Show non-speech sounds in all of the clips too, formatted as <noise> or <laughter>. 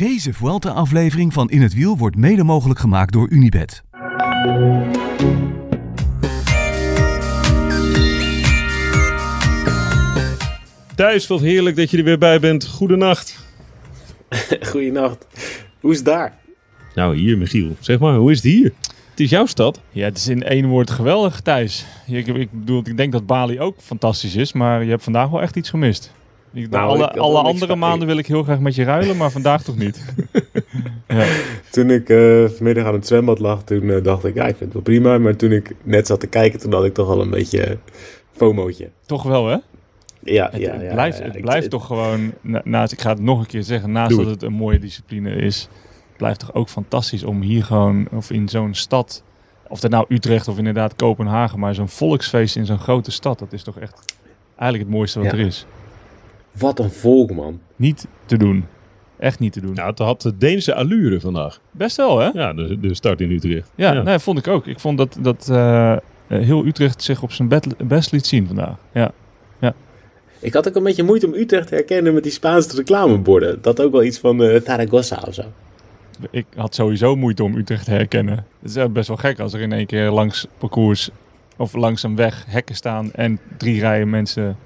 Deze Vuelta-aflevering van In het Wiel wordt mede mogelijk gemaakt door Unibed. Thijs, wat heerlijk dat je er weer bij bent. Goedenacht. <laughs> Goedenacht. Hoe is het daar? Nou, hier Michiel. Zeg maar, hoe is het hier? Het is jouw stad. Ja, het is in één woord geweldig, Thijs. Ik, ik bedoel, ik denk dat Bali ook fantastisch is, maar je hebt vandaag wel echt iets gemist. Ik, Nou, alle andere maanden wil ik heel graag met je ruilen, maar vandaag toch niet. <laughs> ja. Toen ik eh, vanmiddag aan het zwembad lag, toen eh, dacht ik, ja, ik vind het wel prima. Maar toen ik net zat te kijken, toen had ik toch al een beetje FOMO'tje. Toch wel, hè? Ja, Het, ja, het ja, blijft, ja, het ik- blijft toch gewoon, na- naast, ik ga het nog een keer zeggen, naast dat het. het een mooie discipline is, blijft toch ook fantastisch om hier gewoon, of in zo'n stad, of dat nou Utrecht of inderdaad Kopenhagen, maar zo'n volksfeest in zo'n grote stad, dat is toch echt eigenlijk het mooiste wat Ja. er is. Wat een volk, man. Niet te doen. Echt niet te doen. Nou, het had de Deense allure vandaag. Best wel, hè? Ja, de, de start in Utrecht. Ja, Nee, vond ik ook. Ik vond dat, dat eh, eh, heel Utrecht zich op zijn best liet zien vandaag. Ja. Ik had ook een beetje moeite om Utrecht te herkennen met die Spaanse reclameborden. Dat ook wel iets van eh Zaragoza of zo. Ik had sowieso moeite om Utrecht te herkennen. Het is best wel gek als er in één keer langs parcours of langs een weg hekken staan en drie rijen mensen.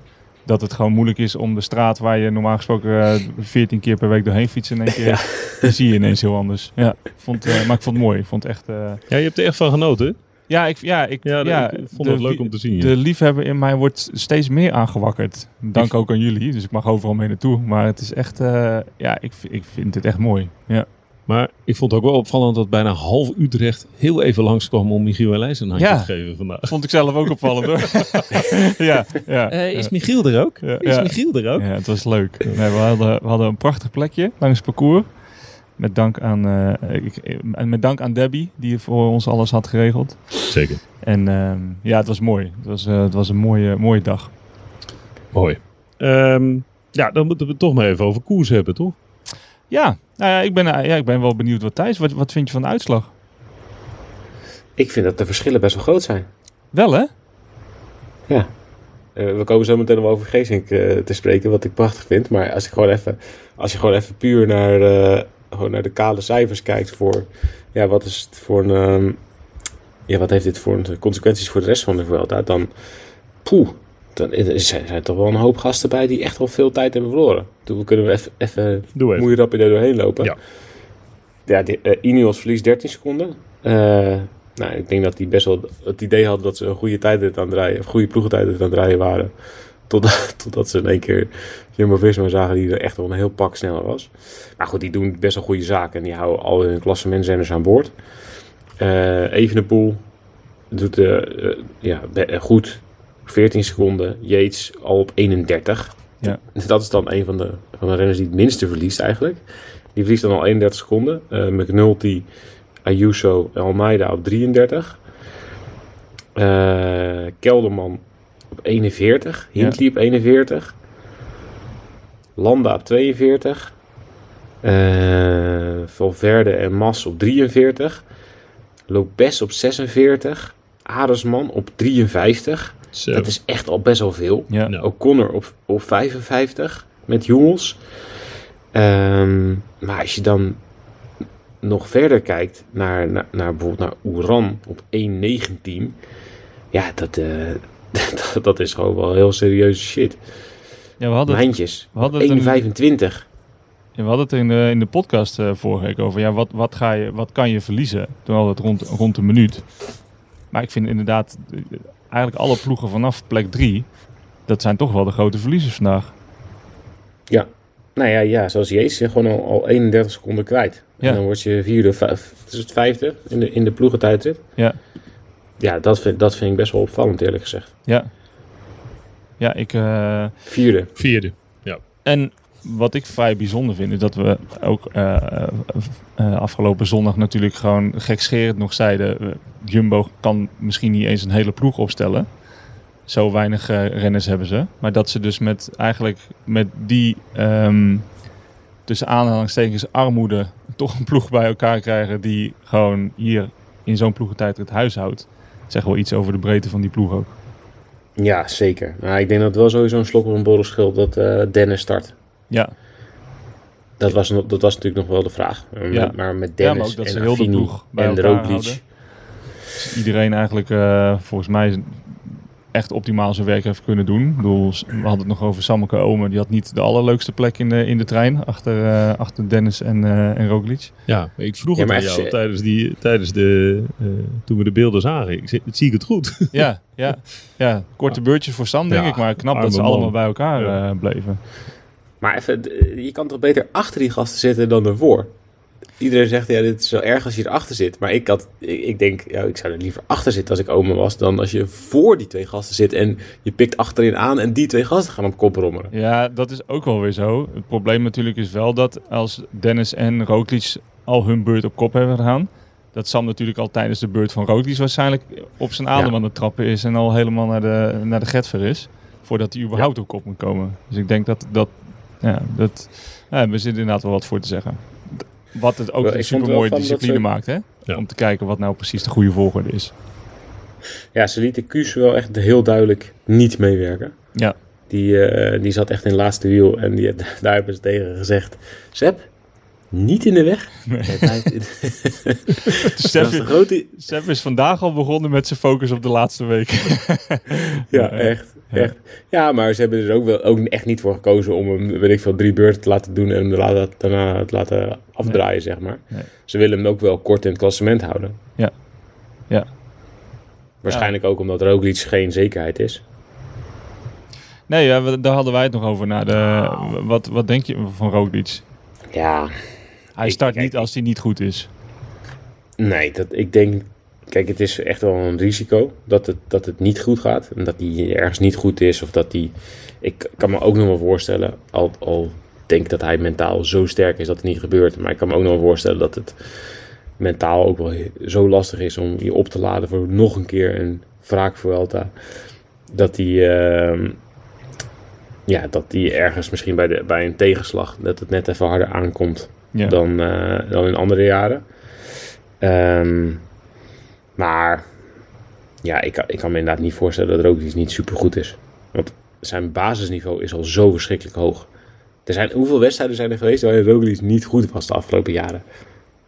Dat het gewoon moeilijk is om de straat waar je normaal gesproken eh, 14 keer per week doorheen fietst in één keer. Ja. Die zie je ineens heel anders. Ja, ik vond, eh, maar ik vond het mooi. Ik vond het echt. eh, Ja, je hebt er echt van genoten. ja, ik, ja, ik, Ja, ja, ik vond de het leuk om te zien. ja. De liefhebber in mij wordt steeds meer aangewakkerd. Dank Ik- ook aan jullie, dus ik mag overal mee naartoe. Maar het is echt, eh, ja, ik, ik vind het echt mooi. Ja, Maar ik vond het ook wel opvallend dat bijna half Utrecht heel even langskwam om Michiel en Lijs een handje Ja. te geven vandaag. vond ik zelf ook opvallend hoor. <laughs> ja, ja. Eh, is Michiel er ook? Ja, Is. Michiel er ook? ja, het was leuk. Nee, we, hadden, we hadden een prachtig plekje langs het parcours. Met dank aan, eh, ik, en met dank aan Debbie, die voor ons alles had geregeld. Zeker. En ehm, ja, het was mooi. Het was, eh, het was een mooie, mooie dag. Mooi. Ehm, ja, dan moeten we het toch maar even over koers hebben, toch? Ja, nou ja, ik ben, eh, ja, ik ben wel benieuwd wat Thijs, wat, wat vind je van de uitslag? Ik vind dat de verschillen best wel groot zijn. Wel hè? Ja. Eh, we komen zo meteen nog over Geesink eh, te spreken, wat ik prachtig vind. Maar als, ik gewoon even, als je gewoon even puur naar, gewoon naar de kale cijfers kijkt voor... Ja, wat is het voor een... ehm, ja, wat heeft dit voor een consequenties voor de rest van de Vuelta? Dan... Poeh. Dan er zijn er toch wel een hoop gasten bij die echt wel veel tijd hebben verloren. Toen kunnen we even, even even. je er doorheen lopen. Ja. Ja, die, eh, Ineos verliest 13 seconden. Eh, nou, ik denk dat die best wel het idee hadden dat ze een goede tijdrit aan het rijden, of goede ploegentijdrit aan het rijden waren. Totdat, <laughs> totdat ze in één keer Jumbo-Visma zagen die er echt wel een heel pak sneller was. Maar goed, die doen best wel goede zaken en die houden al hun klassementzenders aan boord. Eh Evenepoel doet ja, goed, 14 seconden. Yates al op 31. Ja. Dat is dan een van de, van de renners die het minste verliest eigenlijk. Die verliest dan al 31 seconden. Eh McNulty, Ayuso en Almeida op 33. Eh, Kelderman op 41. Ja. Hindley op 41. Landa op 42. Eh Valverde en Mas op 43. Lopez op 46. Aresman op 53. Zo. Dat is echt al best wel veel. Ja. Ja. O'Connor op, op 55 met jongens. Ehm, maar als je dan nog verder kijkt naar, naar, naar bijvoorbeeld naar Oeran op 1.19. Ja, dat, eh, dat, <laughs> dat is gewoon wel heel serieuze shit. Ja, we hadden, Mijntjes. we hadden het, een- 1.25. ja, we hadden het in de, in de podcast eh, vorige week over. Ja, wat, wat, ga je, wat kan je verliezen? Toen hadden we het rond, rond een minuut. Maar ik vind inderdaad, eh, eigenlijk alle ploegen vanaf plek 3, dat zijn toch wel de grote verliezers vandaag. Nou ja, ja zoals Jezus gewoon al, al 31 seconden kwijt. Ja. En dan word je vierde, vijf, is het vijfde in de, in de ploegentijdrit. Ja. Ja, dat vind, dat vind ik best wel opvallend eerlijk gezegd. Ja. Ja, ik... eh, Vierde. Vierde. En wat ik vrij bijzonder vind, is dat we ook eh, eh, eh, afgelopen zondag natuurlijk gewoon gekscherend nog zeiden... Jumbo kan misschien niet eens een hele ploeg opstellen. Zo weinig renners hebben ze. Maar dat ze dus met eigenlijk met die tussen tussen aanhalingstekens armoede toch een ploeg bij elkaar krijgen die gewoon hier in zo'n ploegentijd het huis houdt. Zeg wel iets over de breedte van die ploeg ook. Ja, zeker. Maar ik denk dat het wel sowieso een slok op een borrel dat Dennis start. Ja, Dat was, nog- dat was natuurlijk nog wel de vraag. Maar, Ja. met, maar met Ja, maar Dennis ook dat en heel de en Roglic. Dus iedereen eigenlijk eh, volgens mij echt optimaal zijn werk heeft kunnen doen. Ik bedoel, we hadden het nog over Sammeke Omen. Die had niet de allerleukste plek in de, in de trein achter, eh, achter Dennis en, eh en Roglic. Ja, ik vroeg Ja, het aan jou tijdens, die, tijdens de, eh, toen we de beelden zagen. Ik zei, zie ik het goed? <laughs> Ja, ja, ja. korte beurtjes voor Sam denk Ja, ik. Maar knap dat ze man. allemaal bij elkaar Ja. eh, bleven. Maar even, je kan toch beter achter die gasten zitten dan ervoor? Iedereen zegt, ja, dit is zo erg als je erachter zit. Maar ik, had, ik, ik denk, ja, ik zou er liever achter zitten als ik oma was... dan als je voor die twee gasten zit en je pikt achterin aan... en die twee gasten gaan op kop rommelen. Ja, dat is ook wel weer zo. Het probleem natuurlijk is wel dat als Dennis en Roglic al hun beurt op kop hebben gedaan... dat Sam natuurlijk al tijdens de beurt van Roglic waarschijnlijk op zijn adem Ja. aan het trappen is... en al helemaal naar de, naar de getver is, voordat hij überhaupt op kop moet komen. Dus ik denk dat... dat ja, dat ja, we zitten inderdaad wel wat voor te zeggen. Wat het ook een super mooie discipline ze- maakt, hè? Ja. Om te kijken wat nou precies de goede volgorde is. Ja, ze lieten Kuus wel echt heel duidelijk niet meewerken. Ja. Die, eh, die zat echt in het laatste wiel en die, <laughs> daar hebben ze tegen gezegd... Seb, niet in de weg. <laughs> In- <laughs> Sef, grote... Sef is vandaag al begonnen met zijn focus op de laatste week. Ja, echt. Ja. echt. Ja, maar ze hebben er ook, wel, ook echt niet voor gekozen om hem, weet ik veel, drie beurten te laten doen en hem laten- daarna het laten afdraaien, zeg maar. Nee. Ze willen hem ook wel kort in het klassement houden. Ja. Ja. Waarschijnlijk ook omdat Roglic geen zekerheid is. Nee, ja, we- daar hadden wij het nog over. Na de, wat, wat denk je van Roglic? Ja, Hij Ik- start kijk, niet als hij niet goed is. nee, dat, ik denk... Kijk, het is echt wel een risico dat het, dat het niet goed gaat. En dat hij ergens niet goed is of dat hij... Ik kan me ook nog wel voorstellen, al, al denk dat hij mentaal zo sterk is dat het niet gebeurt. Maar ik kan me ook nog wel voorstellen dat het mentaal ook wel zo lastig is om je op te laden voor nog een keer een wraak voor Vuelta. Dat hij... ehm, ja, dat die ergens misschien bij, de, bij een tegenslag, dat het net even harder aankomt Ja. dan, eh, dan in andere jaren. Ehm, maar ja, ik, kan- ik kan me inderdaad niet voorstellen dat Roglic niet supergoed is. Want zijn basisniveau is al zo verschrikkelijk hoog. Er zijn, hoeveel wedstrijden zijn er geweest waarin Roglic niet goed was de afgelopen jaren?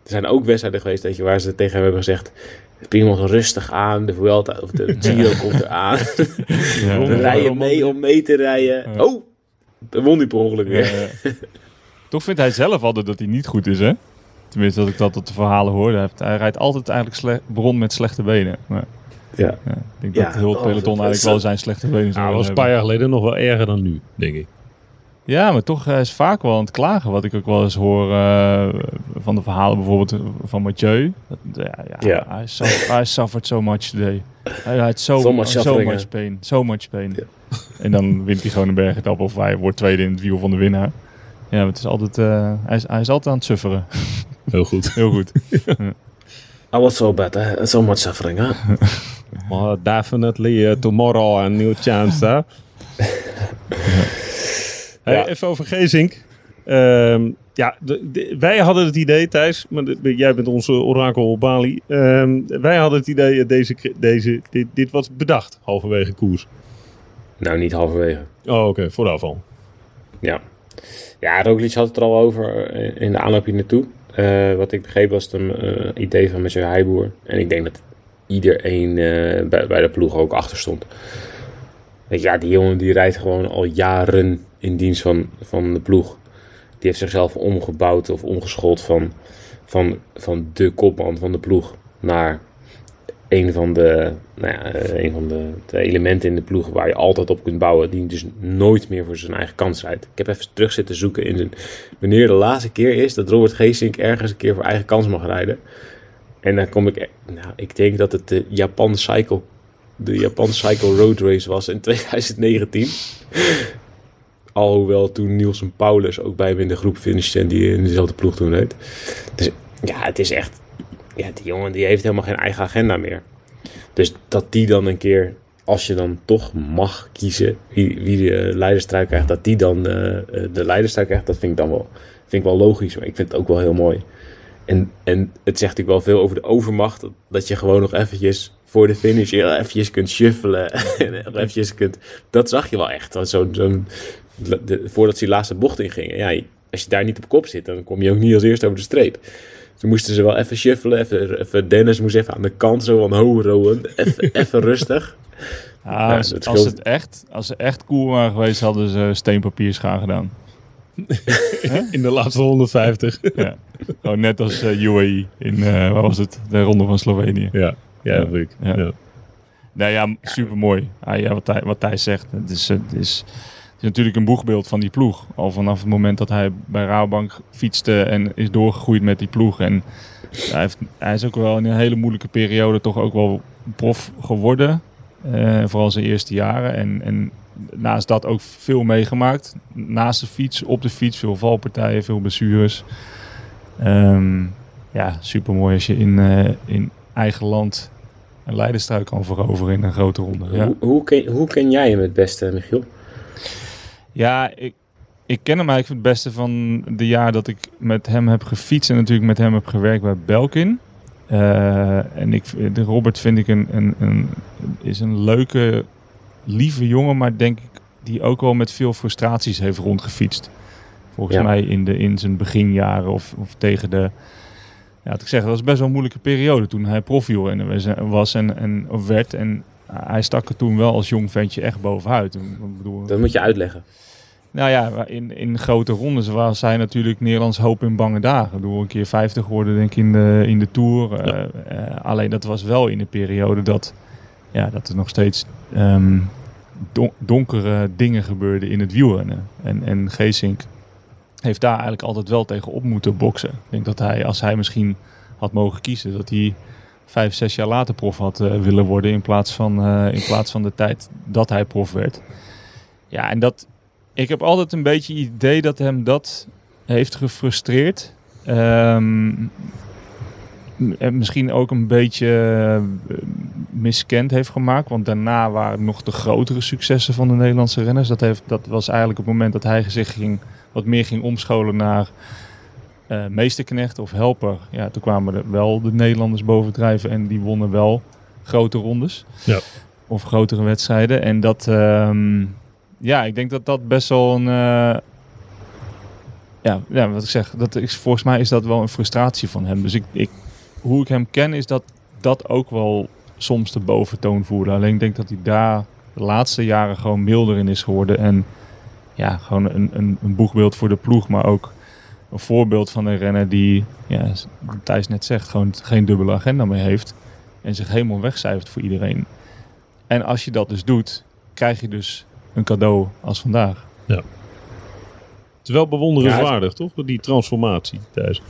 Er zijn ook wedstrijden geweest weet je, waar ze tegen hem hebben gezegd... Primoz rustig aan, de Vuelta of de <laughs> Giro komt eraan. Ja. We rijden mee om mee te rijden. Ja. Oh, dan won hij per ongeluk weer. Toch vindt hij zelf altijd dat hij niet goed is, hè? Tenminste, dat ik dat op de verhalen hoorde. Hij, rijdt altijd eigenlijk bron met slechte benen. Maar, Ja. ja, ik denk Ja, dat heel het peloton eigenlijk wel zijn slechte benen zou dat was een paar jaar geleden nog wel erger dan nu, denk ik. Ja, maar toch is vaak wel aan het klagen. Wat ik ook wel eens hoor eh, van de verhalen bijvoorbeeld van Mathieu. Dat, ja, ja, Ja. Hij, suffered, hij suffered so much today. Hij had so, So much so much pain. So much pain. Ja. En dan wint hij gewoon een bergetappe of hij wordt tweede in het wiel van de winnaar. Ja, maar het is altijd, eh, hij, is, hij is altijd aan het sufferen. Heel goed. <laughs> Heel goed. <laughs> I was so bad, hè? So much suffering, hè? <laughs> Maar definitely uh, tomorrow a new chance, hè? Hey, Ja. Even over Gezink. Ehm, ja, de- de- wij hadden het idee, Thijs, maar de- jij bent onze orakel op Bali. Ehm, wij hadden het idee, dat deze, deze, dit, dit was bedacht, halverwege koers. Nou, niet halverwege. Oh, oké, vooraf al. Ja. Ja, Roglic had het er al over eh, in de aanloop hier naartoe. Eh, wat ik begreep was het een eh, idee van Mathieu Heijboer. En ik denk dat iedereen eh, bij, bij de ploeg ook achter stond. Ja, die jongen die rijdt gewoon al jaren in dienst van, van de ploeg. Die heeft zichzelf omgebouwd of omgeschoold van, van, van de kopman van de ploeg naar een van de, nou ja, eh, een van de, elementen in de ploeg waar je altijd op kunt bouwen, die dus nooit meer voor zijn eigen kans rijdt. Ik heb even terug zitten zoeken in zijn, wanneer de laatste keer is dat Robert Geesink ergens een keer voor eigen kans mag rijden. En dan kom ik, nou, ik denk dat het de Japan Cycle, de Japan Cycle Road Race was in <laughs> 2019. Alhoewel toen Nielsen Paulus ook bij hem in de groep finishte en die in dezelfde ploeg toen reed. Dus ja, het is echt, ja, die jongen die heeft helemaal geen eigen agenda meer. Dus dat die dan een keer, als je dan toch mag kiezen wie, wie de leiderstrui krijgt, dat die dan eh, eh, de leiderstrui krijgt, dat vind ik dan wel, vind ik wel logisch. Maar ik vind het ook wel heel mooi. En, en het zegt natuurlijk wel veel over de overmacht, dat, dat je gewoon nog eventjes voor de finish eventjes kunt shuffelen. <laughs> en eventjes kunt, dat zag je wel echt. Zo, zo'n de- voordat ze die laatste bocht ingingen. Ja, als je daar niet op kop zit, dan kom je ook niet als eerste over de streep. Toen moesten ze wel even shuffelen. Even, even Dennis moest even aan de kant zo van ho. Even, <laughs> even rustig. Ja, als, het echt, als ze echt cool waren geweest, hadden ze steenpapierschaar gedaan. <laughs> In de laatste 150. ja. Gewoon net als eh, UAE in, eh waar was het? De ronde van Slovenië. ja, ja, Ja. Ja. Ja. Nou ja, super mooi. ja, wat, hij, wat hij zegt, het is, het, is, is natuurlijk een boegbeeld van die ploeg. Al vanaf het moment dat hij bij Rabobank fietste en is doorgegroeid met die ploeg. En hij, heeft, hij is ook wel in een hele moeilijke periode toch ook wel prof geworden. Eh, vooral zijn eerste jaren. En, en naast dat ook veel meegemaakt. Naast de fiets, op de fiets, veel valpartijen, veel blessures. Ehm, ja, super mooi als je in, eh, in eigen land een leidenstrui kan veroveren in een grote ronde. Hoe, hoe, ken, hoe ken jij hem het beste, Michiel? Ja ik, ik ken hem eigenlijk het beste van de jaar dat ik met hem heb gefietst en natuurlijk met hem heb gewerkt bij Belkin. Eh, en ik, de Robert vind ik een, een, een, is een leuke, lieve jongen, maar denk ik die ook wel met veel frustraties heeft rondgefietst. Volgens Ja. mij in, de, in zijn beginjaren of, of tegen de... Ja, wat ik zeg, dat was best wel een moeilijke periode toen hij profielrenner was- was en, en of werd. En hij stak er toen wel als jong ventje echt bovenuit. Ik bedoel, Dat moet je uitleggen. Nou ja, in, in grote rondes was hij natuurlijk Nederlands hoop in bange dagen. Door een keer 50 geworden, denk ik, in de, in de Tour. Eh, eh, alleen dat was wel in de periode dat, ja, dat er nog steeds ehm, don- donkere dingen gebeurden in het wielrennen. En, en Geesink heeft daar eigenlijk altijd wel tegen op moeten boksen. Ik denk dat hij, als hij misschien had mogen kiezen, dat hij vijf, zes jaar later prof had eh, willen worden in plaats, van, in plaats van de tijd dat hij prof werd. Ja, en dat, ik heb altijd een beetje het idee dat hem dat heeft gefrustreerd. Ehm, en misschien ook een beetje eh, miskend heeft gemaakt. Want daarna waren nog de grotere successen van de Nederlandse renners. Dat, heeft, dat was eigenlijk het moment dat hij zich ging, wat meer ging omscholen naar eh meesterknecht of helper. Ja, toen kwamen er wel de Nederlanders bovendrijven en die wonnen wel grote rondes. Ja. Of grotere wedstrijden. En dat, ehm, ja, ik denk dat dat best wel een. eh, ja, ja, wat ik zeg, dat is, volgens mij is dat wel een frustratie van hem. Dus ik, ik, hoe ik hem ken, is dat dat ook wel soms de boventoon voerde. Alleen ik denk dat hij daar de laatste jaren gewoon milder in is geworden. En ja, gewoon een, een, een boegbeeld voor de ploeg, maar ook een voorbeeld van een renner die, ja, Thijs net zegt, gewoon geen dubbele agenda meer heeft. En zich helemaal wegcijfert voor iedereen. En als je dat dus doet, krijg je dus een cadeau als vandaag. Het is wel bewonderenswaardig, toch? Die transformatie thuis.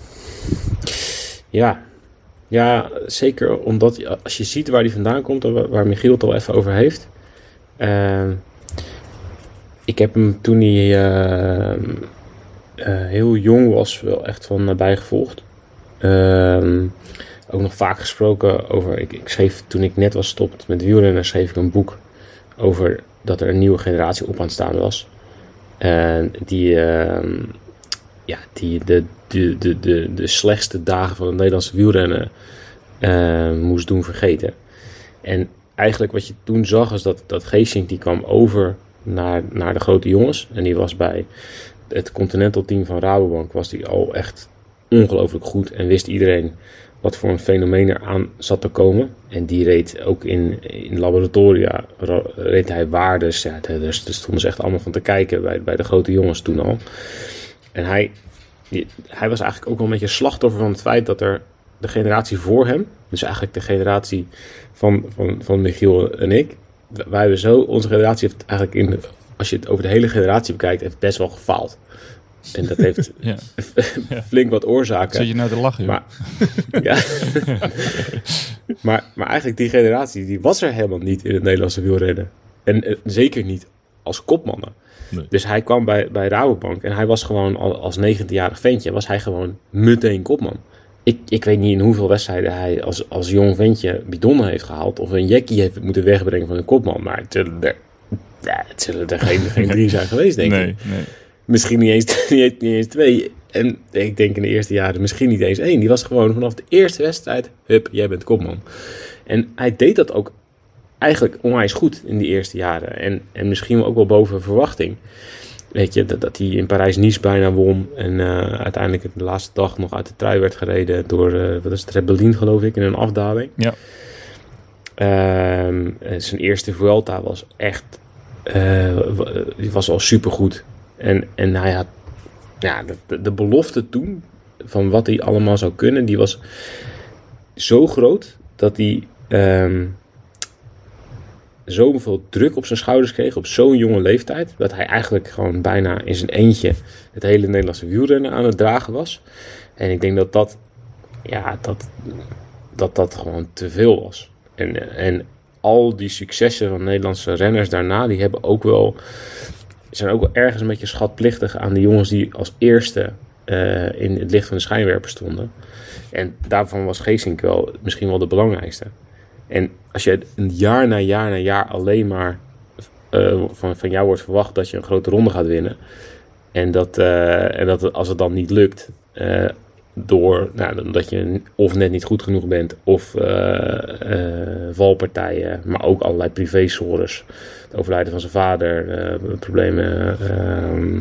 Ja. ja, zeker omdat je- als je ziet waar hij vandaan komt, en waar- waar Michiel het al even over heeft. Ehm, ik heb hem toen hij ehm, eh, heel jong was wel echt van nabij gevolgd. Ehm, ook nog vaak gesproken over. Ik, ik schreef toen ik net was gestopt met wielrennen, schreef ik een boek over dat er een nieuwe generatie op aan staan was. En die, ehm, ja, die de, de, de, de, de slechtste dagen van het Nederlandse wielrennen eh, moest doen vergeten. En eigenlijk wat je toen zag is dat, dat Geesink die kwam over naar, naar de grote jongens. En die was bij het Continental team van Rabobank was die al echt ongelooflijk goed. En wist iedereen wat voor een fenomeen er aan zat te komen. En die reed ook in, in laboratoria, ra- reed hij waardes. Ja, daar, daar stonden ze echt allemaal van te kijken bij, bij de grote jongens toen al. En hij, hij was eigenlijk ook wel een beetje slachtoffer van het feit dat er de generatie voor hem, dus eigenlijk de generatie van, van, van Michiel en ik, wij hebben zo, onze generatie heeft eigenlijk in, als je het over de hele generatie bekijkt, heeft best wel gefaald. En dat heeft <laughs> <laughs> Ja. flink wat oorzaken. Zit je nou te lachen, joh? Maar, ja. maar, maar eigenlijk die generatie, die was er helemaal niet in het Nederlandse wielrennen. En eh, zeker niet als kopmannen. Nee. Dus hij kwam bij, bij Rabobank en hij was gewoon al, als 19-jarig ventje, was hij gewoon meteen kopman. Ik, ik weet niet in hoeveel wedstrijden hij als, als jong ventje bidonnen heeft gehaald. Of een jackie heeft moeten wegbrengen van een kopman. Maar het zullen er, ja, het zullen er geen, geen drie zijn geweest, denk ik. nee, nee. Misschien niet eens, <laughs> niet, niet eens twee. En ik denk in de eerste jaren misschien niet eens één. Die was gewoon vanaf de eerste wedstrijd, hup, jij bent kopman. En hij deed dat ook eigenlijk onwijs goed in die eerste jaren. En, en misschien ook wel boven verwachting. Weet je, dat, dat hij in Parijs-Nice bijna won. En eh, uiteindelijk de laatste dag nog uit de trui werd gereden door, eh, wat is het, Rebellin geloof ik, in een afdaling. Ja. Ehm, zijn eerste Vuelta was echt, eh, was al supergoed. En, en hij had, ja, de, de, de belofte toen van wat hij allemaal zou kunnen, die was zo groot dat hij ehm zoveel druk op zijn schouders kreeg op zo'n jonge leeftijd. Dat hij eigenlijk gewoon bijna in zijn eentje het hele Nederlandse wielrennen aan het dragen was. En ik denk dat dat, ja, dat, dat, dat gewoon te veel was. En, en al die successen van Nederlandse renners daarna, die hebben ook wel, zijn ook wel ergens een beetje schatplichtig aan de jongens die als eerste eh, in het licht van de schijnwerper stonden. En daarvan was Geesink wel misschien wel de belangrijkste. En als je een jaar na jaar na jaar alleen maar eh, van, van jou wordt verwacht dat je een grote ronde gaat winnen. En dat, eh, en dat als het dan niet lukt, door nou, dat je of net niet goed genoeg bent, of eh, valpartijen, maar ook allerlei privé-sores. Het overlijden van zijn vader, eh, problemen. ehm,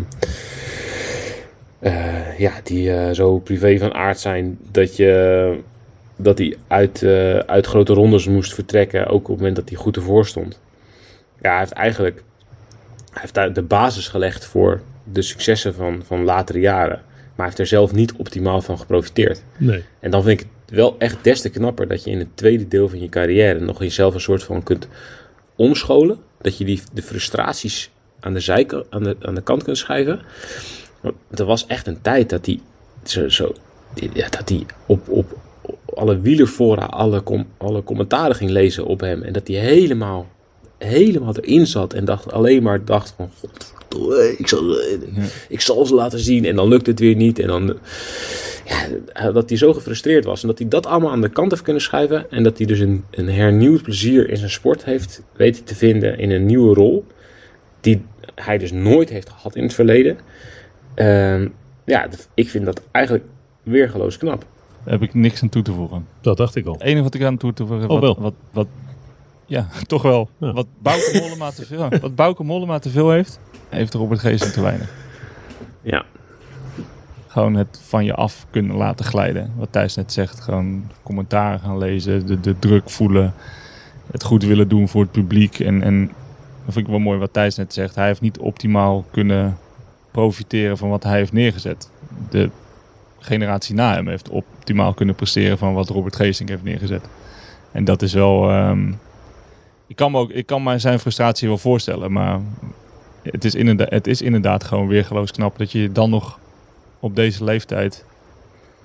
eh, ja, die zo privé van aard zijn dat je dat hij uit, uit grote rondes moest vertrekken, ook op het moment dat hij goed ervoor stond. Ja, hij heeft eigenlijk hij de basis gelegd voor de successen van, van latere jaren. Maar hij heeft er zelf niet optimaal van geprofiteerd. Nee. En dan vind ik het wel echt des te knapper dat je in het tweede deel van je carrière nog jezelf een soort van kunt omscholen. Dat je die, de frustraties aan de, zijkant, aan, de, aan de kant kunt schuiven. Want er was echt een tijd dat hij zo, zo, ja, dat hij op, op, op alle wielerfora alle, com, alle commentaren ging lezen op hem. En dat hij helemaal, helemaal erin zat en dacht, alleen maar dacht van... God, ik zal, ik zal ze laten zien en dan lukt het weer niet. En dan, ja, dat hij zo gefrustreerd was. En dat hij dat allemaal aan de kant heeft kunnen schuiven. En dat hij dus een, een hernieuwd plezier in zijn sport heeft weten te vinden in een nieuwe rol. Die hij dus nooit heeft gehad in het verleden. Ehm, ja, ik vind dat eigenlijk weergeloos knap. Daar heb ik niks aan toe te voegen. Dat dacht ik al. Het enige wat ik aan toe te voegen Oh, wel. wat, wat, wat, ja, <laughs> toch wel. Ja. Wat Bouke Mollema te veel, wat Bouke Mollema te veel heeft, heeft Robert Geesing te weinig. Ja, Gewoon het van je af kunnen laten glijden. Wat Thijs net zegt, gewoon commentaar gaan lezen, de, de druk voelen, het goed willen doen voor het publiek. En, en dat vind ik wel mooi wat Thijs net zegt. Hij heeft niet optimaal kunnen profiteren van wat hij heeft neergezet. De generatie na hem heeft optimaal kunnen presteren van wat Robert Geesink heeft neergezet. En dat is wel. ehm, ik, kan me ook, ik kan me zijn frustratie wel voorstellen, maar het is, inderdaad, het is inderdaad gewoon weergeloos knap dat je dan nog op deze leeftijd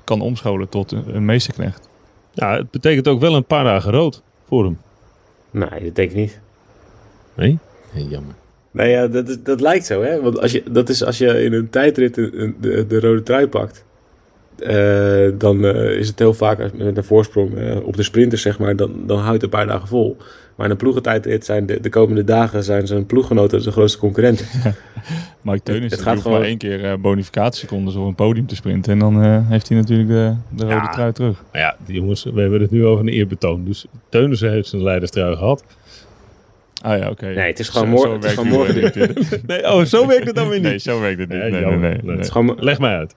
kan omscholen tot een, meesterknecht. Ja, het betekent ook wel een paar dagen rood voor hem. nee, dat denk ik niet. Nee? Nee, jammer. Nee, ja, dat, is- dat lijkt zo, hè? Want als je, dat is als je in een tijdrit een- een- de, de rode trui pakt. eh, dan eh, is het heel vaak als- met een voorsprong eh, op de sprinters, zeg maar. Dan, dan houdt het een paar dagen vol. Maar in een ploegentijdrit zijn de, de komende dagen zijn zijn ploeggenoten de grootste concurrenten. <laughs> Mike Teunis het het gaat gewoon- maar één keer eh bonificatiesecondes op een podium te sprinten. En dan eh, heeft hij natuurlijk de, de rode Ja. trui terug. Maar ja, die jongens, we hebben het nu over een eerbetoon. Dus Teunissen heeft zijn leiderstrui gehad. Ah ja, oké. Nee, het is gewoon het is <laughs> morgen. Nee, oh, zo werkt het dan weer niet. Nee, zo werkt het niet. Nee, Nee, nee, jammer. nee. Nee, nee. Het is gewoon, Leg mij uit.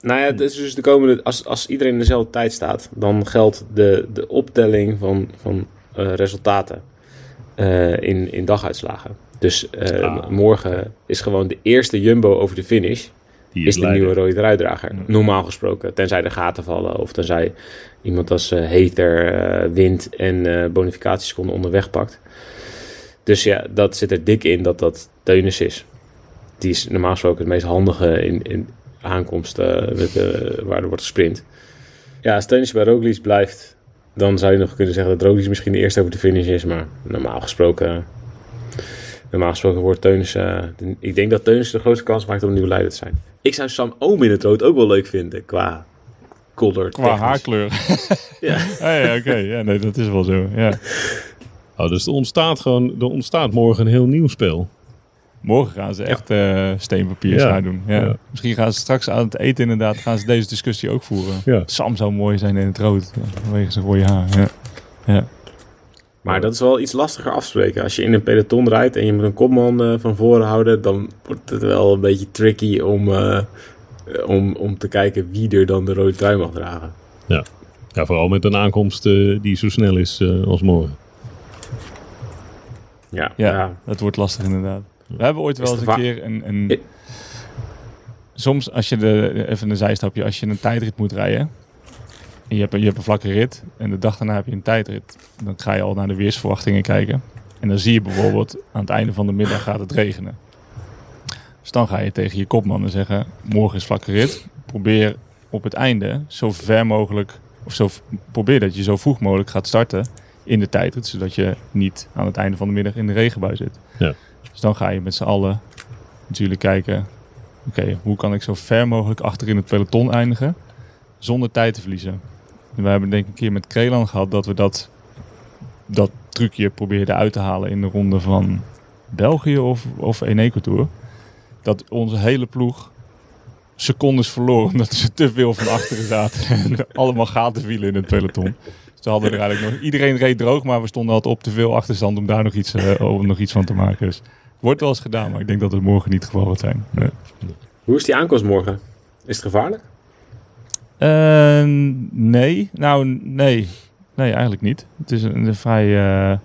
Nou ja, het is dus de komende, als, als iedereen in dezelfde tijd staat, dan geldt de, de optelling van, van resultaten eh, in, in daguitslagen. Dus eh, Ah. morgen is gewoon de eerste jumbo over de finish, Die is de nieuwe rode truidrager. Normaal gesproken, tenzij er gaten vallen of tenzij iemand als eh Heter eh, wint en eh bonificatieseconden onderweg pakt. Dus ja, dat zit er dik in dat dat Teunis is. Die is normaal gesproken het meest handige in, in aankomst eh, met, eh, waar er wordt gesprint. Ja, als Teunis bij Roglic blijft, dan zou je nog kunnen zeggen dat Roglic misschien de eerste over de finish is. Maar normaal gesproken, normaal gesproken wordt Teunis... eh, ik denk dat Teunis de grootste kans maakt om een nieuwe leider te zijn. Ik zou Sam Oom in het rood ook wel leuk vinden qua color. Qua technisch. haarkleur. <laughs> Ja. <laughs> Ah, ja, oké. Ja, nee, dat is wel zo. Ja. <laughs> Oh, dus er ontstaat gewoon, er ontstaat morgen een heel nieuw spel. Morgen gaan ze echt eh steenpapier Ja. doen. Ja. Ja. Misschien gaan ze straks aan het eten inderdaad gaan ze deze discussie ook voeren. Ja. Sam zou mooi zijn in het rood. Ja, vanwege zijn rode haar. Ja. Ja. Maar dat is wel iets lastiger afspreken. Als je in een peloton rijdt en je moet een kopman eh, van voren houden, dan wordt het wel een beetje tricky om, eh, om, om te kijken wie er dan de rode trui mag dragen. Ja, vooral met een aankomst eh, die zo snel is eh, als morgen. Ja, Ja, ja. dat wordt lastig inderdaad. We hebben ooit wel eens een keer een... een soms als je de, even een zijstapje, als je een tijdrit moet rijden. En je hebt, een- je hebt een vlakke rit en de dag daarna heb je een tijdrit. Dan ga je al naar de weersverwachtingen kijken. En dan zie je bijvoorbeeld aan het einde van de middag gaat het regenen. Dus dan ga je tegen je kopman en zeggen, morgen is vlakke rit. Probeer op het einde zo ver mogelijk, of zo, probeer dat je zo vroeg mogelijk gaat starten in de tijdrit. Zodat je niet aan het einde van de middag in de regenbui zit. Ja. Dus dan ga je met z'n allen natuurlijk kijken, oké, hoe kan ik zo ver mogelijk achter in het peloton eindigen zonder tijd te verliezen. En we hebben denk ik een keer met Krelan gehad dat we dat, dat trucje probeerden uit te halen in de ronde van België of, of Eneco Tour. Dat onze hele ploeg secondes verloor omdat ze te veel van achteren zaten en <laughs> allemaal gaten vielen in het peloton. We hadden er eigenlijk nog, iedereen reed droog, maar we stonden altijd op te veel achterstand om daar nog iets, om nog iets van te maken. Dus wordt wel eens gedaan, maar ik denk dat het morgen niet het geval gaat zijn. Nee. Hoe is die aankomst morgen? Is het gevaarlijk? Eh, nee, nou nee. Nee, eigenlijk niet. Het is een, een vrij, eh,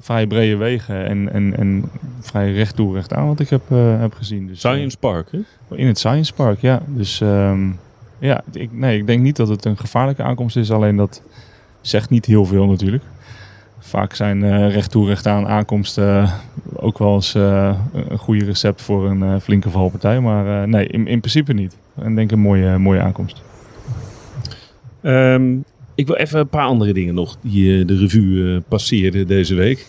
vrij brede wegen en, en, en vrij recht toe, recht aan wat ik heb, eh, heb gezien. Dus, eh, Science Park, hè? in het Science Park, ja. Dus ehm, ja, ik, nee, ik denk niet dat het een gevaarlijke aankomst is. Alleen dat zegt niet heel veel natuurlijk. Vaak zijn eh recht toe, recht aan aankomsten eh, ook wel eens eh, een goede recept voor een flinke valpartij. Maar nee, in, in principe niet. En denk een mooie, mooie aankomst. Ehm, ik wil even een paar andere dingen nog die de revue passeerden deze week.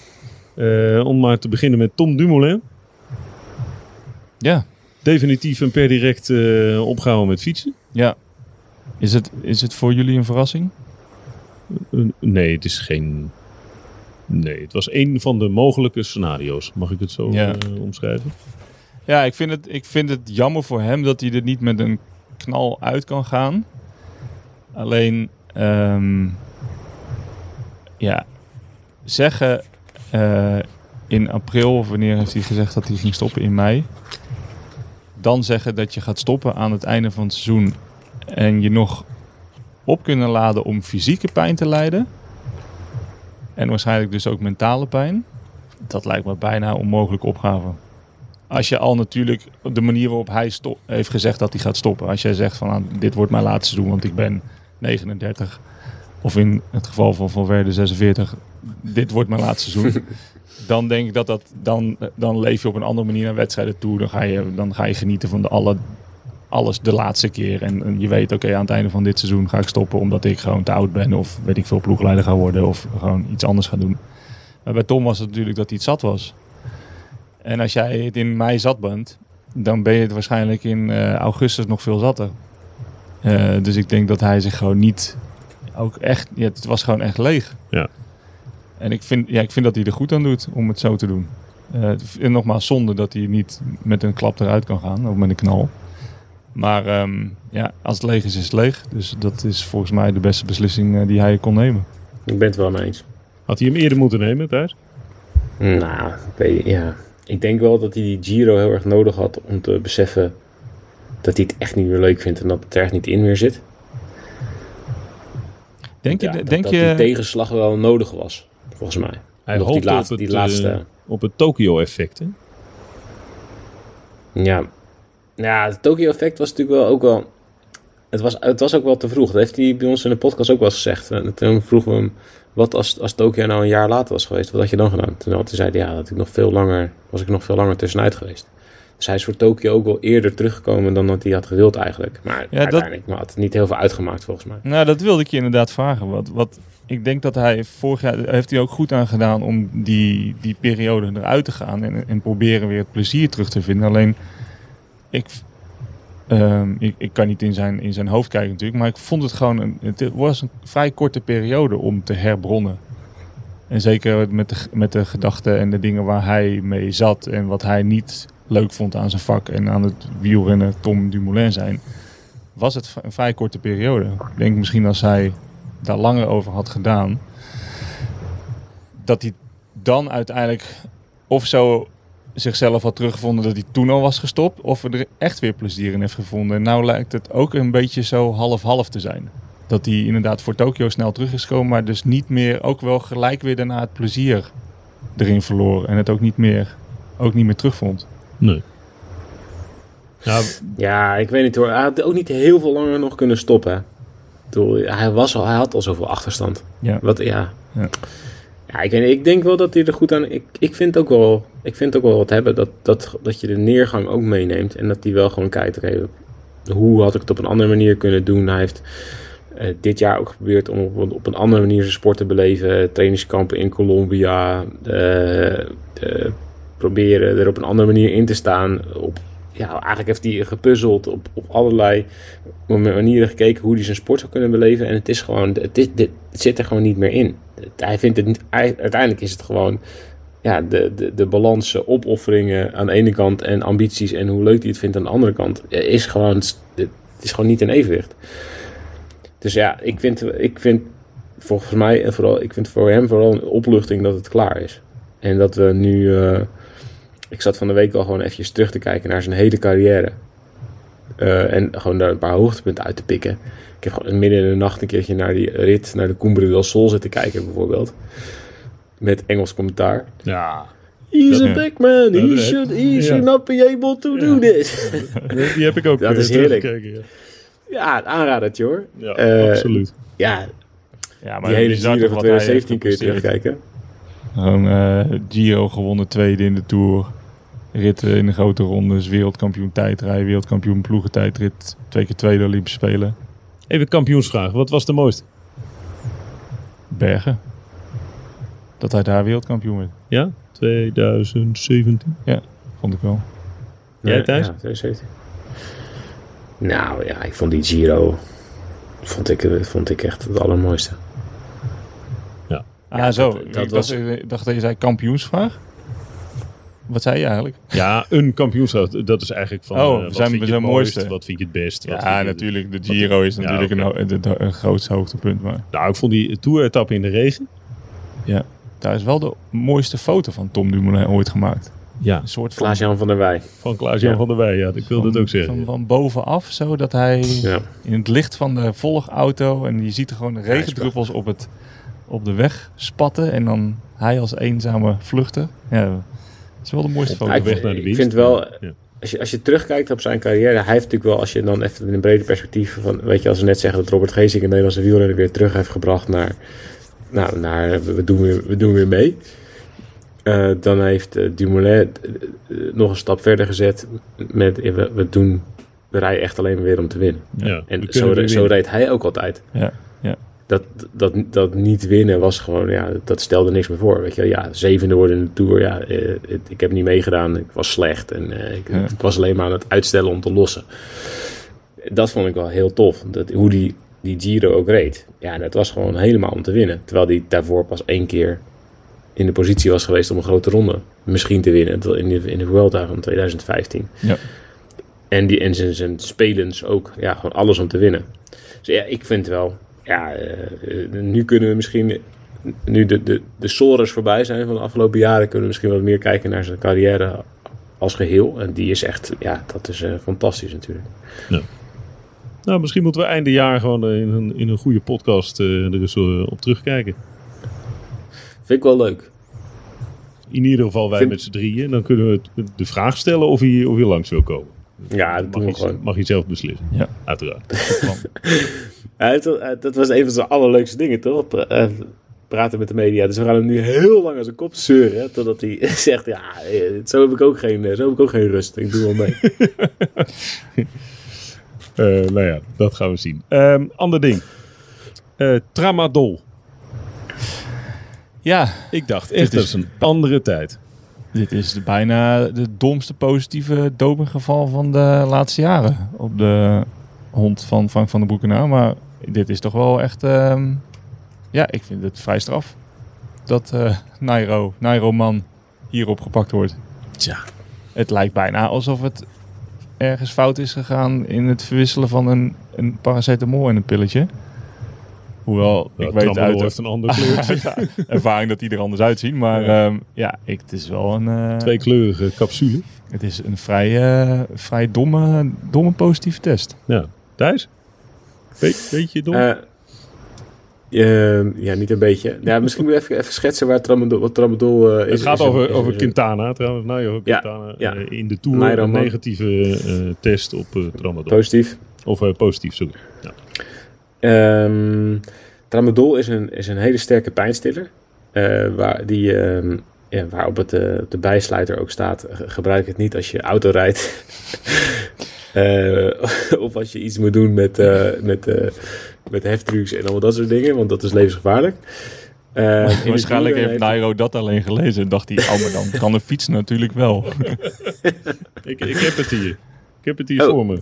Om maar te beginnen met Tom Dumoulin. Ja, Definitief en per direct eh, opgehouden met fietsen. ja. Is het, is het voor jullie een verrassing? Nee, het is geen... Nee, het was een van de mogelijke scenario's. Mag ik het zo Ja. eh, omschrijven? Ja, ik vind, het, ik vind het jammer voor hem dat hij er niet met een knal uit kan gaan. Alleen, ehm, ja, zeggen eh, in april, of wanneer heeft hij gezegd dat hij ging stoppen in mei. Dan zeggen dat je gaat stoppen aan het einde van het seizoen en je nog op kunnen laden om fysieke pijn te lijden. En waarschijnlijk dus ook mentale pijn. Dat lijkt me bijna een onmogelijke opgave. Als je al natuurlijk de manier waarop hij heeft gezegd dat hij gaat stoppen. Als jij zegt van ah, dit wordt mijn laatste seizoen, want ik ben 39. Of in het geval van Van Verde 46. Dit wordt mijn laatste seizoen. <laughs> dan denk ik dat dat dan, dan leef je op een andere manier naar wedstrijden toe. Dan ga je, dan ga je genieten van de alle, alles de laatste keer. En, en je weet, oké, aan het einde van dit seizoen ga ik stoppen omdat ik gewoon te oud ben. Of weet ik veel, ploegleider ga worden. Of gewoon iets anders ga doen. Maar bij Tom was het natuurlijk dat hij het zat was. En als jij het in mei zat bent, dan ben je het waarschijnlijk in eh, augustus nog veel zatter. Eh, dus ik denk dat hij zich gewoon niet ook echt, ja, het was gewoon echt leeg. Ja. En ik vind, ja, ik vind dat hij er goed aan doet om het zo te doen. Eh, en nogmaals, zonde dat hij niet met een klap eruit kan gaan, of met een knal. Maar ehm, ja, als het leeg is, is het leeg. Dus dat is volgens mij de beste beslissing eh, die hij kon nemen. Ik ben het wel mee eens. Had hij hem eerder moeten nemen, Thijs? Nou, ik ja. Ik denk wel dat hij die Giro heel erg nodig had om te beseffen dat hij het echt niet meer leuk vindt en dat het er echt niet in meer zit. Denk je, Ja, dat, denk dat je die tegenslag wel nodig was, volgens mij. Hij die laatste, op het, die laatste eh, op het Tokio-effect, hè? Ja, ja het Tokyo-effect was natuurlijk wel ook wel... Het was, het was ook wel te vroeg. Dat heeft hij bij ons in de podcast ook wel eens gezegd. En toen vroegen we hem, wat als, als Tokio nou een jaar later was geweest, wat had je dan gedaan? Toen, toen zei hij, ja, dat ik nog veel langer, was ik nog veel langer tussenuit geweest. Dus hij is voor Tokio ook wel eerder teruggekomen dan dat hij had gewild eigenlijk. Maar dat- uiteindelijk had het niet heel veel uitgemaakt volgens mij. Nou, dat wilde ik je inderdaad vragen. Wat, wat, ik denk dat hij vorig jaar heeft hij ook goed aan gedaan om die, die periode eruit te gaan en, en proberen weer het plezier terug te vinden. Alleen, ik, ehm, ik, ik kan niet in zijn, in zijn hoofd kijken natuurlijk, maar ik vond het gewoon, een, het was een vrij korte periode om te herbronnen. En zeker met de, met de gedachten en de dingen waar hij mee zat en wat hij niet leuk vond aan zijn vak en aan het wielrennen Tom Dumoulin zijn was het een vrij korte periode. Ik denk misschien als hij daar langer over had gedaan, dat hij dan uiteindelijk of zo zichzelf had teruggevonden dat hij toen al was gestopt, of er echt weer plezier in heeft gevonden. En nou lijkt het ook een beetje zo half-half te zijn. Dat hij inderdaad voor Tokio snel terug is gekomen, maar dus niet meer, ook wel gelijk weer daarna het plezier erin verloor. En het ook niet meer, ook niet meer terugvond. Nee. Nou, Ja, ik weet niet hoor. Hij had ook niet heel veel langer nog kunnen stoppen. Hij, was al, hij had al zoveel achterstand. Ja. Wat, ja. Ja. Ja, ik, ik denk wel dat hij er goed aan... Ik, ik vind ook wel, ik vind ook wel wat hebben dat, dat, dat je de neergang ook meeneemt. En dat hij wel gewoon kijkt, hoe had ik het op een andere manier kunnen doen? Hij heeft eh, dit jaar ook geprobeerd om op, een- andere manier zijn sport te beleven. Trainingskampen in Colombia. eh, eh, proberen er op een andere manier in te staan. Op, ja, eigenlijk heeft hij gepuzzeld op, op allerlei manieren gekeken hoe hij zijn sport zou kunnen beleven. En het is gewoon, het, dit, het zit er gewoon niet meer in. Hij vindt het uiteindelijk is het gewoon ja, de, de, de balans, eh, opofferingen aan de ene kant en ambities en hoe leuk hij het vindt aan de andere kant, eh, is gewoon, het is gewoon niet in evenwicht. Dus ja, ik vind, ik vind volgens mij en vooral, ik vind voor hem vooral een opluchting dat het klaar is. En dat we nu, eh, ik zat van de week al gewoon eventjes terug te kijken naar zijn hele carrière. Eh, en gewoon daar een paar hoogtepunten uit te pikken. Ik heb gewoon midden in de nacht een keertje naar die rit naar de Cumbre del Sol zitten kijken bijvoorbeeld. Met Engels commentaar. ja. He's a big man. He, should, he should not be able to do this. <laughs> Die heb ik ook Dat eh, is heerlijk. teruggekeken, Ja, ja, het aanradertje hoor. ja Eh, absoluut. Ja, Ja, die hele Giro toch van wat hij heeft 2017 kun je terugkijken. Gewoon eh, Giro gewonnen, tweede in de Tour. Ritten in de grote rondes, wereldkampioen tijdrijden, wereldkampioen ploegentijdrit. Twee keer tweede Olympische Spelen. Even kampioensvraag. Wat was de mooiste? Bergen. Dat hij daar wereldkampioen werd, Ja? 2017. vond ik wel. Jij, Thijs? Ja, 2017. Nou ja, ik vond die Giro vond ik, eh, vond ik echt het allermooiste. Ah, Ja, zo. dat- ik dat dacht, was- ik dacht dat je zei kampioensvraag. Wat zei je eigenlijk? Ja, een kampioenschap. Dat is eigenlijk van. Oh, we wat zijn vind je bij het zijn mooist? mooiste. Wat vind je het best? Ja, natuurlijk. De Giro is Ja, natuurlijk een, ho- het, het grootste hoogtepunt. Maar Nou, ik vond die tour-etappe in de regen. daar is wel de mooiste foto van Tom Dumoulin ooit gemaakt. Ja, Een soort van, Klaas-Jan van der Wij. van Klaas-Jan Ja. van der Wij. Ja, ik wilde het van- ook zeggen. Van, van bovenaf, zo dat hij Ja. in het licht van de volgauto en je ziet er gewoon de regendruppels op, het, op de weg spatten en dan hij als eenzame vluchter. Ja, dat is wel de mooiste. Ja, ik, weg naar de ik winst. vind wel, als je, als je terugkijkt op zijn carrière, hij heeft natuurlijk wel, als je dan even in een breder perspectief van, weet je, als we net zeggen dat Robert Geesink een Nederlandse wielrenner weer terug heeft gebracht naar, nou, naar we doen weer, we doen weer mee. Eh, dan heeft eh, Dumoulin eh, nog een stap verder gezet met, we, we doen, we rijden echt alleen maar weer om te winnen. Ja, En zo, zo reed hij ook altijd. Ja, ja. Dat, dat, dat niet winnen was gewoon, ja, dat stelde niks meer voor. Weet je, ja, zevende worden in de Tour, ja, eh, het- ik heb niet meegedaan, ik was slecht en eh, ik, Ja. ik was alleen maar aan het uitstellen om te lossen. Dat vond ik wel heel tof, dat, hoe die, die Giro ook reed. Ja, dat was gewoon helemaal om te winnen. Terwijl hij daarvoor pas één keer in de positie was geweest om een grote ronde misschien te winnen. In de, in de Vuelta van 2015. Ja. En, die, en zijn, zijn spelens ook, ja, gewoon alles om te winnen. Dus ja, ik vind wel, ja, eh, eh, nu kunnen we misschien, nu de, de, de sores voorbij zijn van de afgelopen jaren, kunnen we misschien wat meer kijken naar zijn carrière als geheel. En die is echt, ja, dat is eh, fantastisch natuurlijk. Nou, misschien moeten we einde jaar gewoon in een, in een goede podcast er eens op terugkijken. Vind ik wel leuk. In ieder geval wij Vind- met z'n drieën. Dan kunnen we de vraag stellen of hij, of hij langs wil komen. Ja, dat mag, je, gewoon. mag je zelf beslissen. Ja. Uiteraard. <laughs> Dat was een van zijn allerleukste dingen, toch? Pra- eh, praten met de media. Dus we gaan hem nu heel lang aan zijn kop zeuren. hè, Totdat hij <laughs> zegt, ja, eh, zo heb ik ook geen, eh, zo heb ik ook geen rust. Ik doe wel mee. <laughs> Eh, nou ja, dat gaan we zien. Ehm, ander ding. Eh, tramadol. ja, Ik dacht echt, Dit dat is een andere tijd. Dit is bijna de domste positieve dopinggeval van de laatste jaren op de hond van Frank van der Broekenaar. Maar dit is toch wel echt, ehm, ja, ik vind het vrij straf dat eh Nairo, Nairo man hierop gepakt wordt. Tja. Het lijkt bijna alsof het ergens fout is gegaan in het verwisselen van een, een paracetamol en een pilletje. Hoewel, Ja, ik weet uit heeft een ander <laughs> kleurtje. ja, ervaring dat die er anders uitzien. Maar Ja. ja, ja ik, het is wel een... eh, Tweekleurige capsule. Het is een vrij, eh, vrij domme, domme positieve test. Ja. Thijs? Weet, weet je het nog? Eh, eh, ja, niet een beetje. Ja, misschien moet je even, even schetsen waar tramadol, wat tramadol eh, is. het gaat is- over, is- over is- Quintana trouwens. Ja, Quintana. ja. eh, in de Tour Nairo een negatieve eh, test op eh, tramadol. Positief. Of eh, positief, sorry. Ja. Ehm, tramadol is een, is een hele sterke pijnstiller. eh, waar, die, ehm, ja, waar op het, eh, op de bijsluiter ook staat. ge- Gebruik het niet als je auto rijdt. <laughs> Eh, <laughs> of als je iets moet doen met, eh met, eh met heftrucks en allemaal dat soort dingen. Want dat is levensgevaarlijk. Eh, de <laughs> Waarschijnlijk heeft Nairo dat alleen gelezen. En dacht hij, oh, maar dan kan een fiets natuurlijk wel. Ik, ik heb het hier. Ik heb het hier Oh. voor me.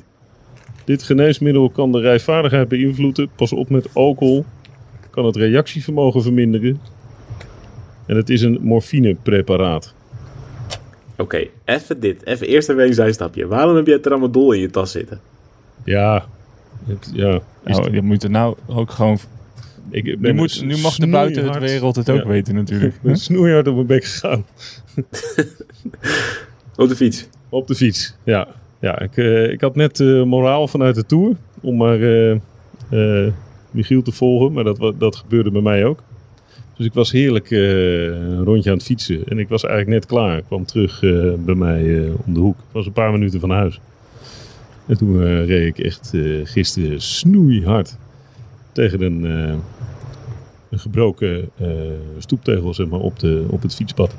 Dit geneesmiddel kan de rijvaardigheid beïnvloeden. Pas op met alcohol. Kan het reactievermogen verminderen. En het is een morfinepreparaat. Oké, even dit. Even eerst even een zijstapje. Waarom heb jij tramadol in je tas zitten? Ja. Het, ja. Nou, je moet er nou ook gewoon... ik ben moet, nu mag de buitenwereld het ook Ja. weten natuurlijk. <laughs> Ik ben snoeihard op mijn bek gegaan. <laughs> Op de fiets. Op de fiets, ja. Ja, ik, eh, ik had net eh, moraal vanuit de Tour om maar eh, Michiel te volgen, maar dat, dat gebeurde bij mij ook. Dus ik was heerlijk een rondje aan het fietsen en ik was eigenlijk net klaar. Ik kwam terug bij mij om de hoek. Ik was een paar minuten van huis. En toen reed ik echt eh, gisteren snoeihard tegen een, een gebroken stoeptegel zeg maar, op, de, op het fietspad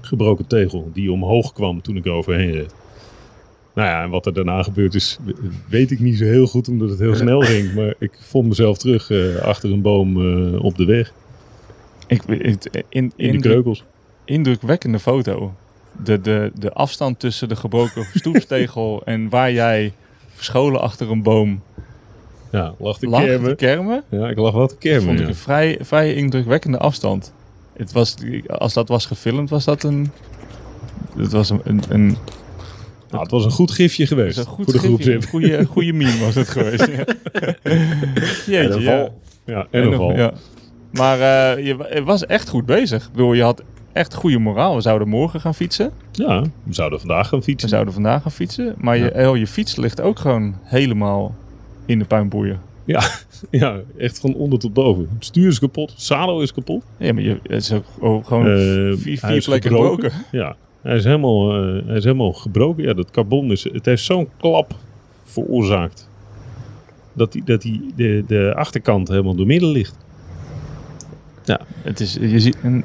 gebroken tegel die omhoog kwam toen ik er overheen reed. Nou ja, en wat er daarna gebeurd is, weet ik niet zo heel goed, omdat het heel snel ging. Maar ik vond mezelf terug eh, achter een boom eh, op de weg, Ik, het- in, in de indruk, kreukels. indrukwekkende foto. De, de, de afstand tussen de gebroken <laughs> stoepstegel en waar jij verscholen achter een boom Ja, lag te lag kermen. kermen, Ja, ik lag wel te kermen, vond ik ja. een vrij, vrij indrukwekkende afstand. Het was, als dat was gefilmd, was dat een... Het was een, een, een, Nou, het was een goed gifje geweest een goed voor de. Een goede, goede meme was het geweest. Ja. <laughs> Jeetje, ja. Ja, en een val. Ja. Maar eh, je, wa- je was echt goed bezig. Ik bedoel, je had echt goede moraal. We zouden morgen gaan fietsen. Ja, we zouden vandaag gaan We fietsen. zouden vandaag gaan fietsen. Maar je, heel je fiets ligt ook gewoon helemaal in de puinboeien. <laughs> Ja, echt van onder tot boven. Het stuur is kapot, het zadel is kapot. Ja, maar je, het is ook gewoon Eh, vier, vier plekken gebroken. gebroken. Ja, hij is helemaal, eh, hij is helemaal gebroken. Ja, dat carbon is, het heeft zo'n klap veroorzaakt. Dat, die, dat die, de, de achterkant helemaal doormidden ligt. Het, is, je ziet, en,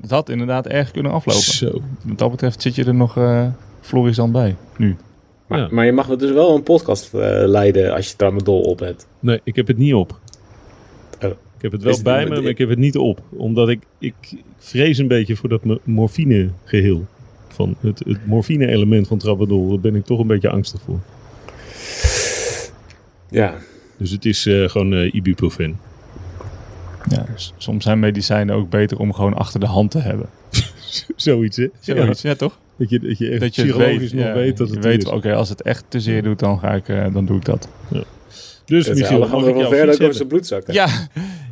het had inderdaad erg kunnen aflopen. Zo. Wat dat betreft zit je er nog eh florisant bij. Nu. Maar, Ja. maar je mag dus wel een podcast eh, leiden als je tramadol op hebt. Nee, ik heb het niet op. Oh. Ik heb het wel het- bij me, maar ik heb het niet op. Omdat ik, ik, ik vrees een beetje voor dat mo- morfine geheel. Van het, het morfine element van tramadol. Daar ben ik toch een beetje angstig voor. Ja, Dus het is eh, gewoon eh, ibuprofen. Ja, soms zijn medicijnen ook beter om gewoon achter de hand te hebben. <laughs> Zoiets, hè? Zoiets, ja, toch? Dat je, dat je echt Dat je psychologisch weet, nog ja, weet dat je het weet, is. oké, als het echt te zeer doet, dan, ga ik, eh, dan doe ik dat. Dus het is Michiel, mag ik jouw fiets over hebben? zijn bloedzak. hè? Ja,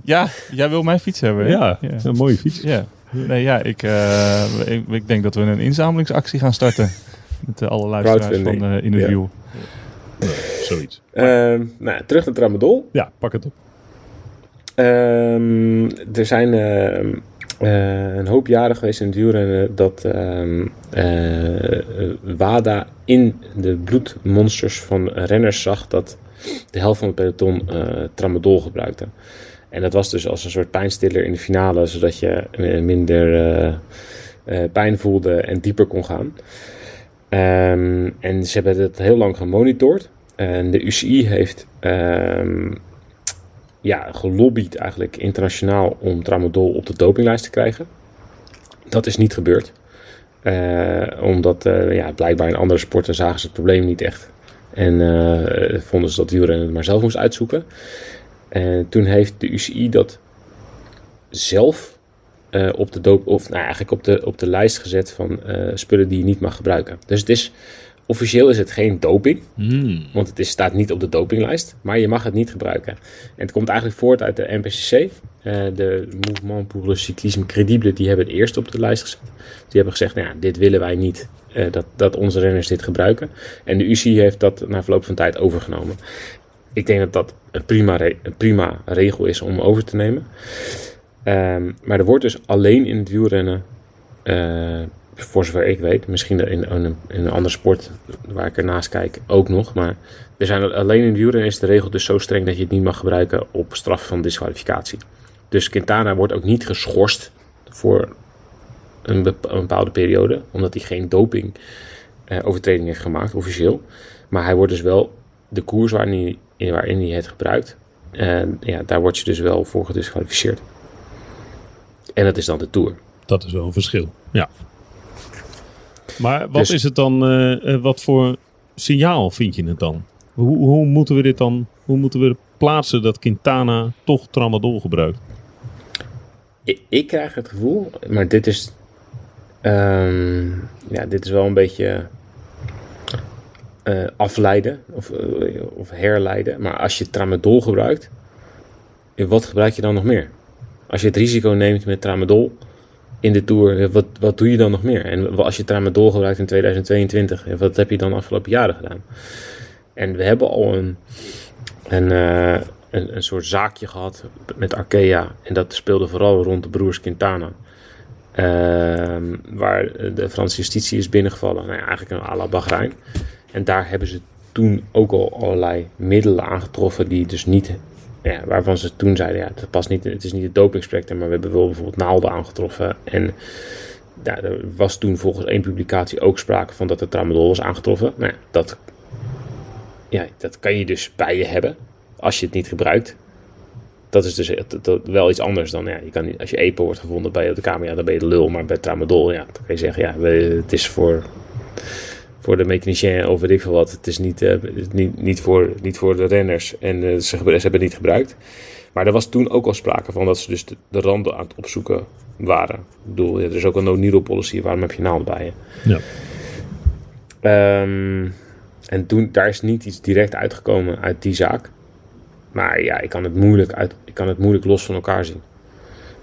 ja, jij wil mijn fiets hebben, hè? Ja, ja. een mooie fiets. Ja. Nee, ja, ik, eh, ik, ik denk dat we een inzamelingsactie gaan starten. <laughs> Met eh, alle luisteraars van Crowdfunding. eh In het Ja. Zoiets. Ehm, nou, terug naar tramadol. Ja, pak het op. Ehm, er zijn een hoop jaren geweest in het wielrennen dat ehm, eh, WADA in de bloedmonsters van renners zag dat de helft van het peloton eh, tramadol gebruikte. En dat was dus als een soort pijnstiller in de finale, zodat je eh, minder eh, eh, pijn voelde en dieper kon gaan. Ehm, en ze hebben het heel lang gemonitord. En de UCI heeft ehm, ja, gelobbyd eigenlijk internationaal om tramadol op de dopinglijst te krijgen. Dat is niet gebeurd. Omdat ja, blijkbaar in andere sporten zagen ze het probleem niet echt. En vonden ze dat wielrennen het maar zelf moest uitzoeken. En toen heeft de UCI dat zelf eh, op de doop, of nou, eigenlijk op de, op de lijst gezet van eh, spullen die je niet mag gebruiken. Dus het is officieel is het geen doping. Hmm. Want het is, staat niet op de dopinglijst, maar je mag het niet gebruiken. En het komt eigenlijk voort uit de NPCC. eh, de Mouvement pour le Cyclisme Crédible, die hebben het eerst op de lijst gezet. Die hebben gezegd, nou ja, dit willen wij niet, eh, dat, dat onze renners dit gebruiken. En de UCI heeft dat na verloop van tijd overgenomen. Ik denk dat dat een prima, een prima regel is om over te nemen. Ehm, maar er wordt dus alleen in het wielrennen, eh, voor zover ik weet, misschien in, een, in een andere sport waar ik ernaast kijk ook nog. Maar er zijn alleen in het wielrennen is de regel dus zo streng dat je het niet mag gebruiken op straf van disqualificatie. Dus Quintana wordt ook niet geschorst voor een bepaalde periode, omdat hij geen doping eh, overtreding heeft gemaakt, officieel. Maar hij wordt dus wel de koers waarin hij, waarin hij het gebruikt, eh, ja, daar word je dus wel voor gedisqualificeerd. En dat is dan de Tour. Dat is wel een verschil. Ja. Maar wat Dus- is het dan, eh, eh, wat voor signaal vind je het dan? Hoe, hoe moeten we dit dan, hoe moeten we plaatsen dat Quintana toch tramadol gebruikt? Ik, ik krijg het gevoel, maar dit is, ehm, ja, dit is wel een beetje eh, afleiden of, eh, of herleiden. Maar als je tramadol gebruikt, eh, wat gebruik je dan nog meer? Als je het risico neemt met tramadol in de Tour, wat, wat doe je dan nog meer? En als je tramadol gebruikt in 2022, eh, wat heb je dan de afgelopen jaren gedaan? En we hebben al een, een, een, een soort zaakje gehad met Arkea. En dat speelde vooral rond de broers Quintana. Ehm, waar de Franse justitie is binnengevallen. Nou ja, eigenlijk een à la Bahrein. En daar hebben ze toen ook al allerlei middelen aangetroffen die dus niet... Ja, waarvan ze toen zeiden, ja, het, past niet, het is niet het dopingspectrum, maar we hebben wel bijvoorbeeld naalden aangetroffen. En ja, er was toen volgens één publicatie ook sprake van dat er tramadol was aangetroffen. Nou ja, dat, ja, dat kan je dus bij je hebben als je het niet gebruikt. Dat is dus wel iets anders dan, ja, je kan als je EPO wordt gevonden bij de kamer, ja, dan ben je de lul. Maar bij tramadol, ja, dan kan je zeggen, ja, het is voor, voor de mechanicien of weet ik veel wat. Het is niet, eh, niet, niet, voor, niet voor de renners en eh, ze, hebben het niet gebruikt. Maar er was toen ook al sprake van dat ze dus de, de randen aan het opzoeken waren. Ik bedoel, ja, er is ook een no-needle policy, waarom heb je naald bij je? Ja. Ehm, en toen, daar is niet iets direct uitgekomen uit die zaak. Maar ja, ik kan het moeilijk, uit, ik kan het moeilijk los van elkaar zien.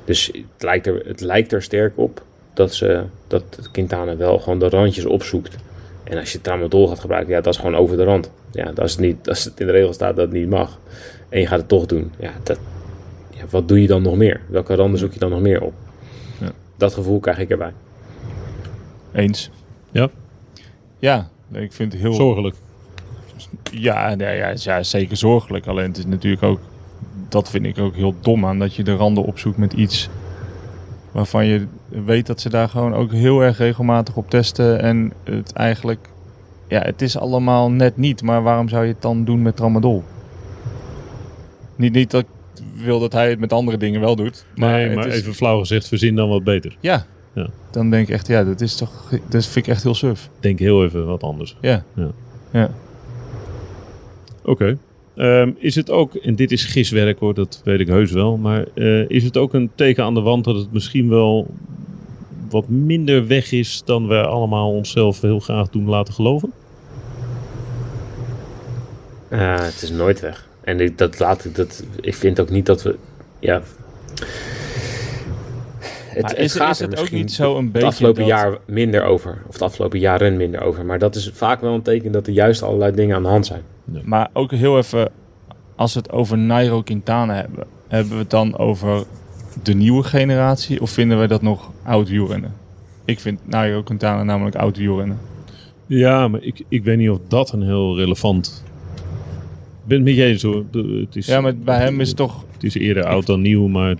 Dus het lijkt er, het lijkt er sterk op dat, ze, dat Quintana wel gewoon de randjes opzoekt. En als je tramadol gaat gebruiken, ja, dat is gewoon over de rand. Ja, dat is niet, als het in de regel staat dat het niet mag. En je gaat het toch doen. Ja, dat, ja, wat doe je dan nog meer? Welke randen zoek je dan nog meer op? Ja. Dat gevoel krijg ik erbij. Eens. Ja, Ja, ik vind het heel... zorgelijk. Ja, nee, ja, ja, zeker zorgelijk. Alleen het is natuurlijk ook... Dat vind ik ook heel dom aan. Dat je de randen opzoekt met iets... Waarvan je weet dat ze daar gewoon ook heel erg regelmatig op testen. En het eigenlijk... Ja, het is allemaal net niet. Maar waarom zou je het dan doen met tramadol? Niet, niet dat ik wil dat hij het met andere dingen wel doet. Maar, nee, maar is- even flauw gezegd, verzin dan wat beter. Ja. Ja. Dan denk ik echt, ja, dat is toch... Dat vind ik echt heel suf. Denk heel even wat anders. Ja. Ja. Ja. Oké. Ehm, is het ook, en dit is giswerk hoor, dat weet ik heus wel, maar eh, is het ook een teken aan de wand dat het misschien wel wat minder weg is dan we allemaal onszelf heel graag doen laten geloven? Uh, het is nooit weg. En ik, dat laat ik, dat, ik vind ook niet dat we. Ja. Het, Maar het is- gaat is er het ook misschien niet zo een het beetje afgelopen dat- jaar minder over. Of het afgelopen jaren minder over. Maar dat is vaak wel een teken dat er juist allerlei dingen aan de hand zijn. Maar ook heel even, als we het over Nairo Quintana hebben, hebben we het dan over de nieuwe generatie of vinden wij dat nog oud wielrennen? Ik vind Nairo Quintana namelijk oud wielrennen. Ja, maar ik, ik weet niet of dat een heel relevant... Ik ben het met je eens hoor. Het is, Ja, maar bij hem is het toch... Het is eerder oud dan nieuw, maar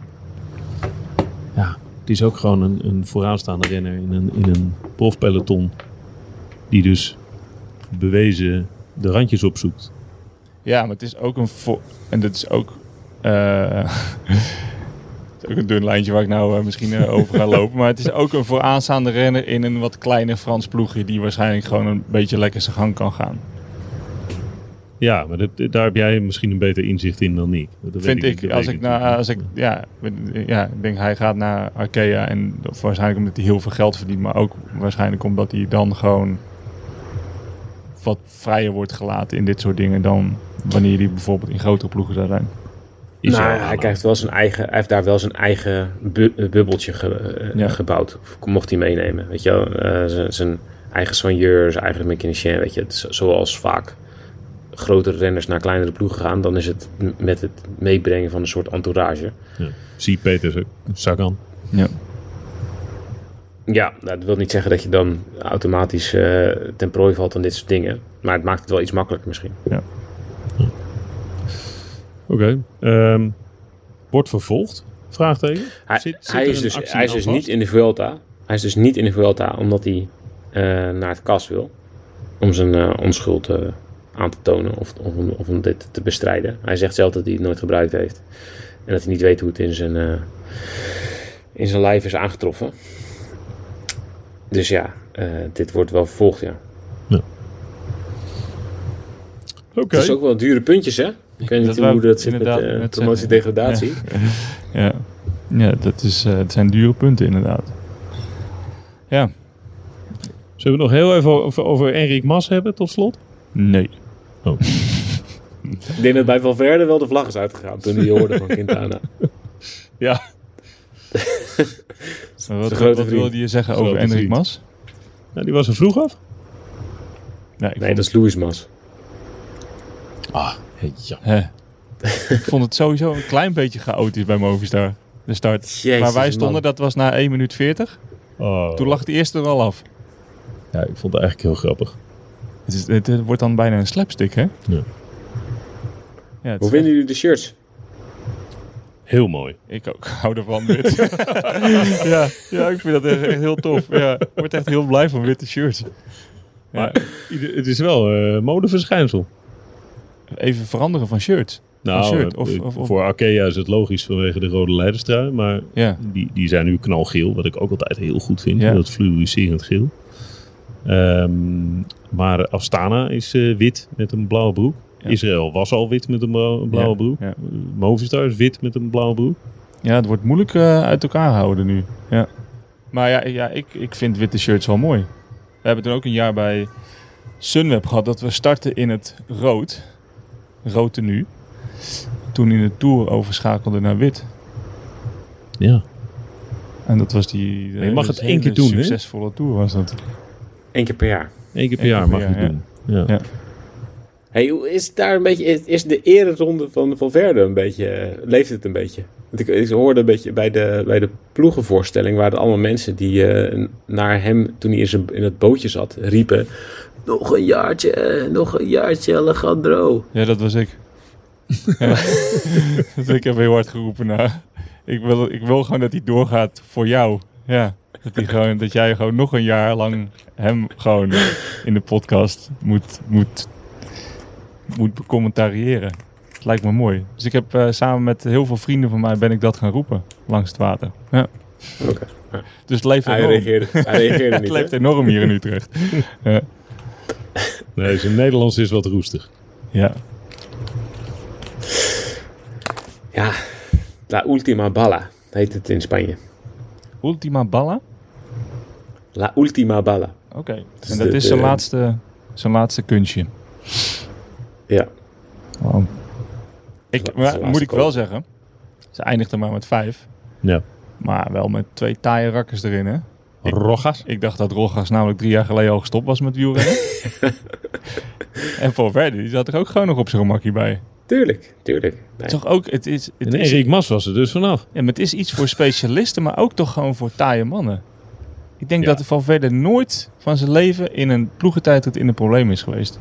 is ook gewoon een, een vooraanstaande renner in een, in een profpeloton. Die dus bewezen de randjes opzoekt. Ja, maar het is ook een... En dat is ook... eh, <laughs> is ook een dun lijntje waar ik nou eh, misschien eh, over ga lopen. Maar het is ook een vooraanstaande renner in een wat kleiner Frans ploegje... die waarschijnlijk gewoon een beetje lekker zijn gang kan gaan. Ja, maar dat, daar heb jij misschien een beter inzicht in dan ik. Dat weet vind ik, weet als ik, als ik, ja, ja, ik denk hij gaat naar Arkea en waarschijnlijk omdat hij heel veel geld verdient, maar ook waarschijnlijk omdat hij dan gewoon wat vrijer wordt gelaten in dit soort dingen dan wanneer die bijvoorbeeld in grotere ploegen zou zijn. Israël nou, hij, krijgt wel zijn eigen, hij heeft daar wel zijn eigen bu- eh, bubbeltje ge- eh, Ja. gebouwd. Of mocht hij meenemen. Weet je? Eh, zijn- eigen soigneur, zijn eigen mechanicien. Weet je, is zoals vaak grotere renners naar kleinere ploegen gaan. Dan is het met het meebrengen van een soort entourage. Zie Peter Sagan. Ja. Ja, nou, dat wil niet zeggen dat je dan automatisch eh, ten prooi valt aan dit soort dingen. Maar het maakt het wel iets makkelijker misschien. Oké. ehm, wordt vervolgd? Vraagteken. Hij, Zit- zit hij is dus, hij is dus vast? niet in de Vuelta. Hij is dus niet in de Vuelta omdat hij eh, naar het kas wil. Om zijn eh, onschuld eh, aan te tonen of, of, om- of om dit te bestrijden. Hij zegt zelf dat hij het nooit gebruikt heeft. En dat hij niet weet hoe het in zijn, eh, in zijn lijf is aangetroffen. Dus ja, eh, dit wordt wel vervolgd, ja. Oké. Het is ook wel dure puntjes, hè? Ik weet Dat niet wou hoe dat zit met inderdaad eh, promotie-degradatie. <laughs> Ja, ja dat, is, eh, het zijn dure punten inderdaad. Ja, Zullen we het nog heel even over, over Enric Mas hebben tot slot? nee. <laughs> Ik denk dat bij Valverde wel de vlag is uitgegaan toen hij hoorde van Quintana. <laughs> Ja. <laughs> Maar Wat, wilde je zeggen over Enric. Mas? Nou, die was er vroeg af. Ja, ik Nee, dat is Louis Mas. Ah, ja. Hè. ik vond het sowieso een klein beetje chaotisch bij Movistar. De start. Jezus, Waar wij man. stonden, dat was na 1 minuut 40. Oh. Toen lag de eerste er al af. Ja, ik vond het eigenlijk heel grappig. Het, is, het, het wordt dan bijna een slapstick, hè? Ja. Ja, Hoe vinden jullie de shirts? Heel mooi. Ik ook. <laughs> Ik hou ervan wit. <laughs> ja, ja, ik vind dat echt, echt heel tof. Ja, ik word echt heel blij van witte shirts. Ja, Maar het is wel een modeverschijnsel. even veranderen van shirts. Nou, shirt, eh, of- of- of- voor Arkea is het logisch vanwege de rode leiderstrui. Maar Ja, die, die zijn nu knalgeel, wat ik ook altijd heel goed vind. Ja. Dat fluoriserend geel. Ehm, maar Astana is eh, wit met een blauwe broek. Ja. Israël was al wit met een blauwe, broek. ja. Eh, Movistar is wit met een blauwe broek. ja het wordt moeilijk eh, uit elkaar houden nu. Ja. Maar ja, ja ik, ik vind witte shirts wel mooi. We hebben toen ook een jaar bij Sunweb gehad dat we startten in het rood. Rood tenue. Toen in de Tour overschakelden naar wit. Ja. En dat was die... je mag het één keer doen, hè? succesvolle Tour was dat. Eén keer per jaar. Eén keer per Eén jaar keer mag per je jaar, doen. Ja. Ja. Hey, hoe is daar een beetje, is, de ereronde van Valverde een beetje, leeft het een beetje? Want ik, ik hoorde een beetje bij de, bij de ploegenvoorstelling waren er allemaal mensen die eh, naar hem, toen hij in, zijn, in het bootje zat, riepen, nog een jaartje, eh, nog een jaartje Alejandro. Ja, dat was ik. <laughs> ja. <laughs> dat ik heb heel hard geroepen naar. Ik wil, ik wil gewoon dat hij doorgaat voor jou. Ja. Dat, hij gewoon, dat jij gewoon nog een jaar lang hem gewoon in de podcast moet, moet, moet becommentariëren. Het lijkt me mooi. Dus ik heb eh, samen met heel veel vrienden van mij ben ik dat gaan roepen langs het water. Ja. Oké. Dus het leeft Hij enorm. reageerde, hij reageerde <laughs> het niet. leeft hè? enorm hier in Utrecht. <laughs> ja. Nee, zijn Nederlands is wat roestig. ja. Ja, La Ultima Balla heet het in Spanje. Ultima Balla. La Ultima Balla. Oké. En dat de- is zijn de- laatste, zijn laatste kunstje. Ja, Wow. Ik, maar, moet ik wel zeggen, ze eindigde maar met vijf. Ja. Maar wel met twee taaie rakkers erin, hè? Ik- Rogas. Ik dacht dat Rogas namelijk drie jaar geleden al gestopt was met wielrennen. <laughs> en Valverde, die zat er ook gewoon nog op zijn gemakje bij. Tuurlijk, tuurlijk. Nee. Toch ook, het is, het En is, Erik Mas was er dus vanaf. ja, maar het is iets voor specialisten, maar ook toch gewoon voor taaie mannen. Ik denk Ja. dat Valverde nooit van zijn leven in een ploegentijdrit in een probleem is geweest.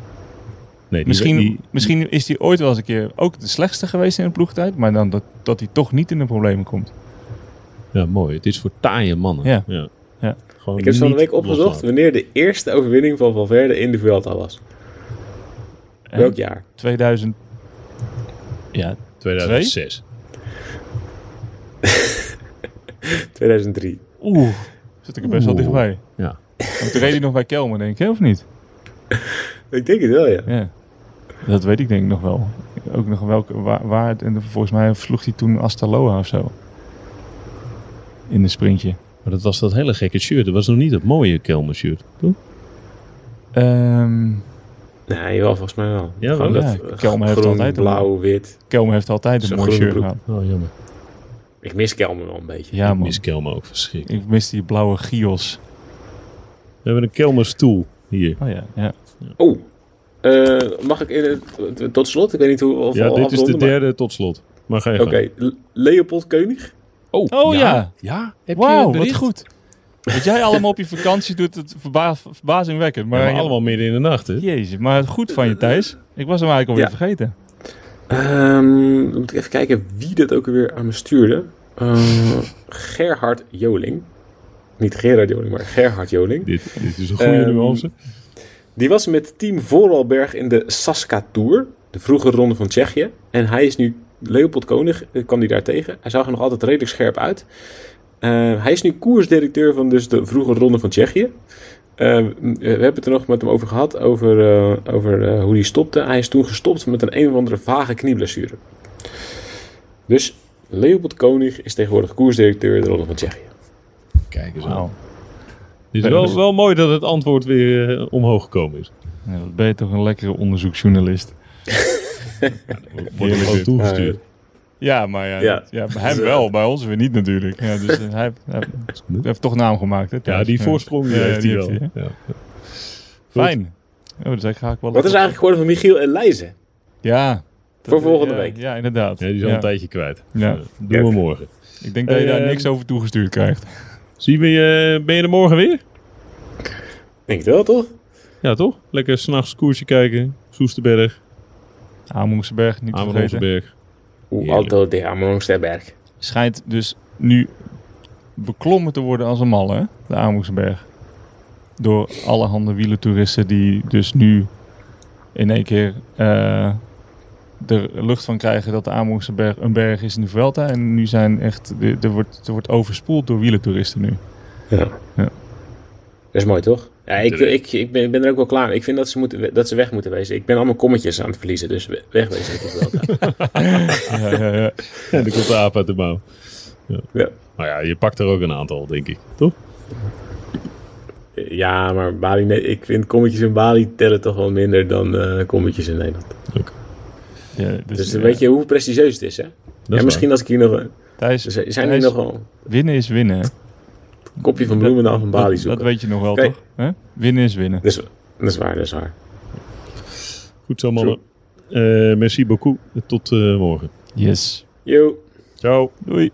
Nee, die- Misschien, die- misschien is hij ooit wel eens een keer ook de slechtste geweest in een ploegtijd, maar dan dat, dat hij toch niet in de problemen komt. ja, mooi. Het is voor taaie mannen. Ja. ja. Ja. Gewoon Ik heb zo van de niet week opgezocht loslaten. wanneer de eerste overwinning van Valverde in de Vuelta was. En Welk jaar? 2000. Ja, 2006. 2003. <laughs> oeh, zit ik er best wel dichtbij. Ja. Want toen reed hij nog bij Kelmer, denk ik, of niet? <laughs> Ik denk het wel, ja. Ja. Dat weet ik denk ik nog wel. Ook nog welke, waar, waar het- en volgens mij sloeg hij toen Astaloa of zo. In een sprintje. Maar dat was dat hele gekke shirt. Dat was nog niet het mooie Kelmer shirt. Toch? Ehm, Nee, wel, volgens mij wel. Ja, wel? dat, Ja, Kelm heeft groen, altijd een- blauw, wit. Kelme heeft altijd een Zo'n mooi shirt gehad. Oh, jammer. Ik mis Kelm wel een beetje. Ja, ik man. mis Kelme ook verschrikkelijk. Ik mis die blauwe Gios. We hebben een Kelme stoel hier. Oh ja, ja. Oh, eh, mag ik in het- tot slot? Ik weet niet hoe of Ja, dit is de maar- derde tot slot. Maar ga je Oké, Leopold Koning. Oh, Oh, ja. Ja, heb je wat goed. Wat jij allemaal op je vakantie doet, het verba verbazingwekkend. Maar, Maar, allemaal midden in de nacht, hè? Jezus, maar goed van je Thijs. Ik was hem eigenlijk alweer Ja. vergeten. Ehm, dan moet ik even kijken wie dat ook weer aan me stuurde. Eh, Gerhard Joling. Niet Gerard Joling, maar Gerhard Joling. Dit, dit is een goede Ehm, nuance. Die was met team Vooralberg in de Saska Tour. De vroege ronde van Tsjechië. En hij is nu Leopold Koning, eh, kwam hij daar tegen. Hij zag er nog altijd redelijk scherp uit. Eh, hij is nu koersdirecteur van dus de vroege ronde van Tsjechië. Eh, we hebben het er nog met hem over gehad, over, eh, over eh, hoe hij stopte. Hij is toen gestopt met een een of andere vage knieblessure. Dus Leopold Koning is tegenwoordig koersdirecteur de ronde van Tsjechië. Kijk eens aan. Het is wel, wel mooi dat het antwoord weer eh, omhoog gekomen is. Ja, wat ben je toch een lekkere onderzoeksjournalist. <laughs> Wordt er gewoon dit. toegestuurd. Ja, maar ja, Ja. ja. bij hem wel, bij ons weer niet natuurlijk. Ja, dus eh, <laughs> hij, heeft- hij heeft toch naam gemaakt. Hè, Ja, die voorsprong die Ja, heeft die hij wel. heeft hij, ja. Fijn. Oh, dus ik ga ik wel Wat is eigenlijk geworden van Michiel en Leijzen? Ja. Voor volgende ja, week. Ja, inderdaad. Ja, die is al Ja. een tijdje kwijt. Ja. Eh, doen we morgen. Ik denk dat je daar Eh, niks over toegestuurd krijgt. Zie je, eh, ben je er morgen weer? Denk het wel, toch? Ja, toch? Lekker s'nachts koersje kijken. Soesterberg, Amerongseberg, niet. Oeh, Heerlijk. Alto de Amerongsterberg. Schijnt dus nu beklommen te worden als een malle, hè? de Amerongseberg. Door allerhande wielentoeristen die dus nu in één keer eh de lucht van krijgen dat de Amerongseberg een berg is in de Vuelta. En nu zijn echt, er er wordt, er wordt overspoeld door wielentoeristen nu. Ja. Ja. Dat is mooi, toch? Ja, ik, ik, ik, ben, ik ben er ook wel klaar mee. Ik vind dat ze, moeten, dat ze weg moeten wezen. Ik ben allemaal kommetjes aan het verliezen, dus we- wegwezen. is wel. <laughs> Ja, ja, ja. En dan komt de aap uit de mouw. Ja. Ja. Maar ja, je pakt er ook een aantal, denk ik. Toch? ja, maar Bali, nee, ik vind kommetjes in Bali tellen toch wel minder dan eh kommetjes in Nederland. Ja, dus, Dus ja, weet je hoe prestigieus het is, hè? Dat ja, misschien als ik hier nog... een- Thijs, Er zijn Thijs, hier nog wel winnen is winnen. Kopje van Bloemendaal van Bali zoeken. dat weet je nog wel, Kijk. toch? Hè? Winnen is winnen. Dat is, dat is waar, dat is waar. Goed zo, mannen. Eh, merci beaucoup. Tot eh, morgen. Yes. Yo. Ciao. Doei.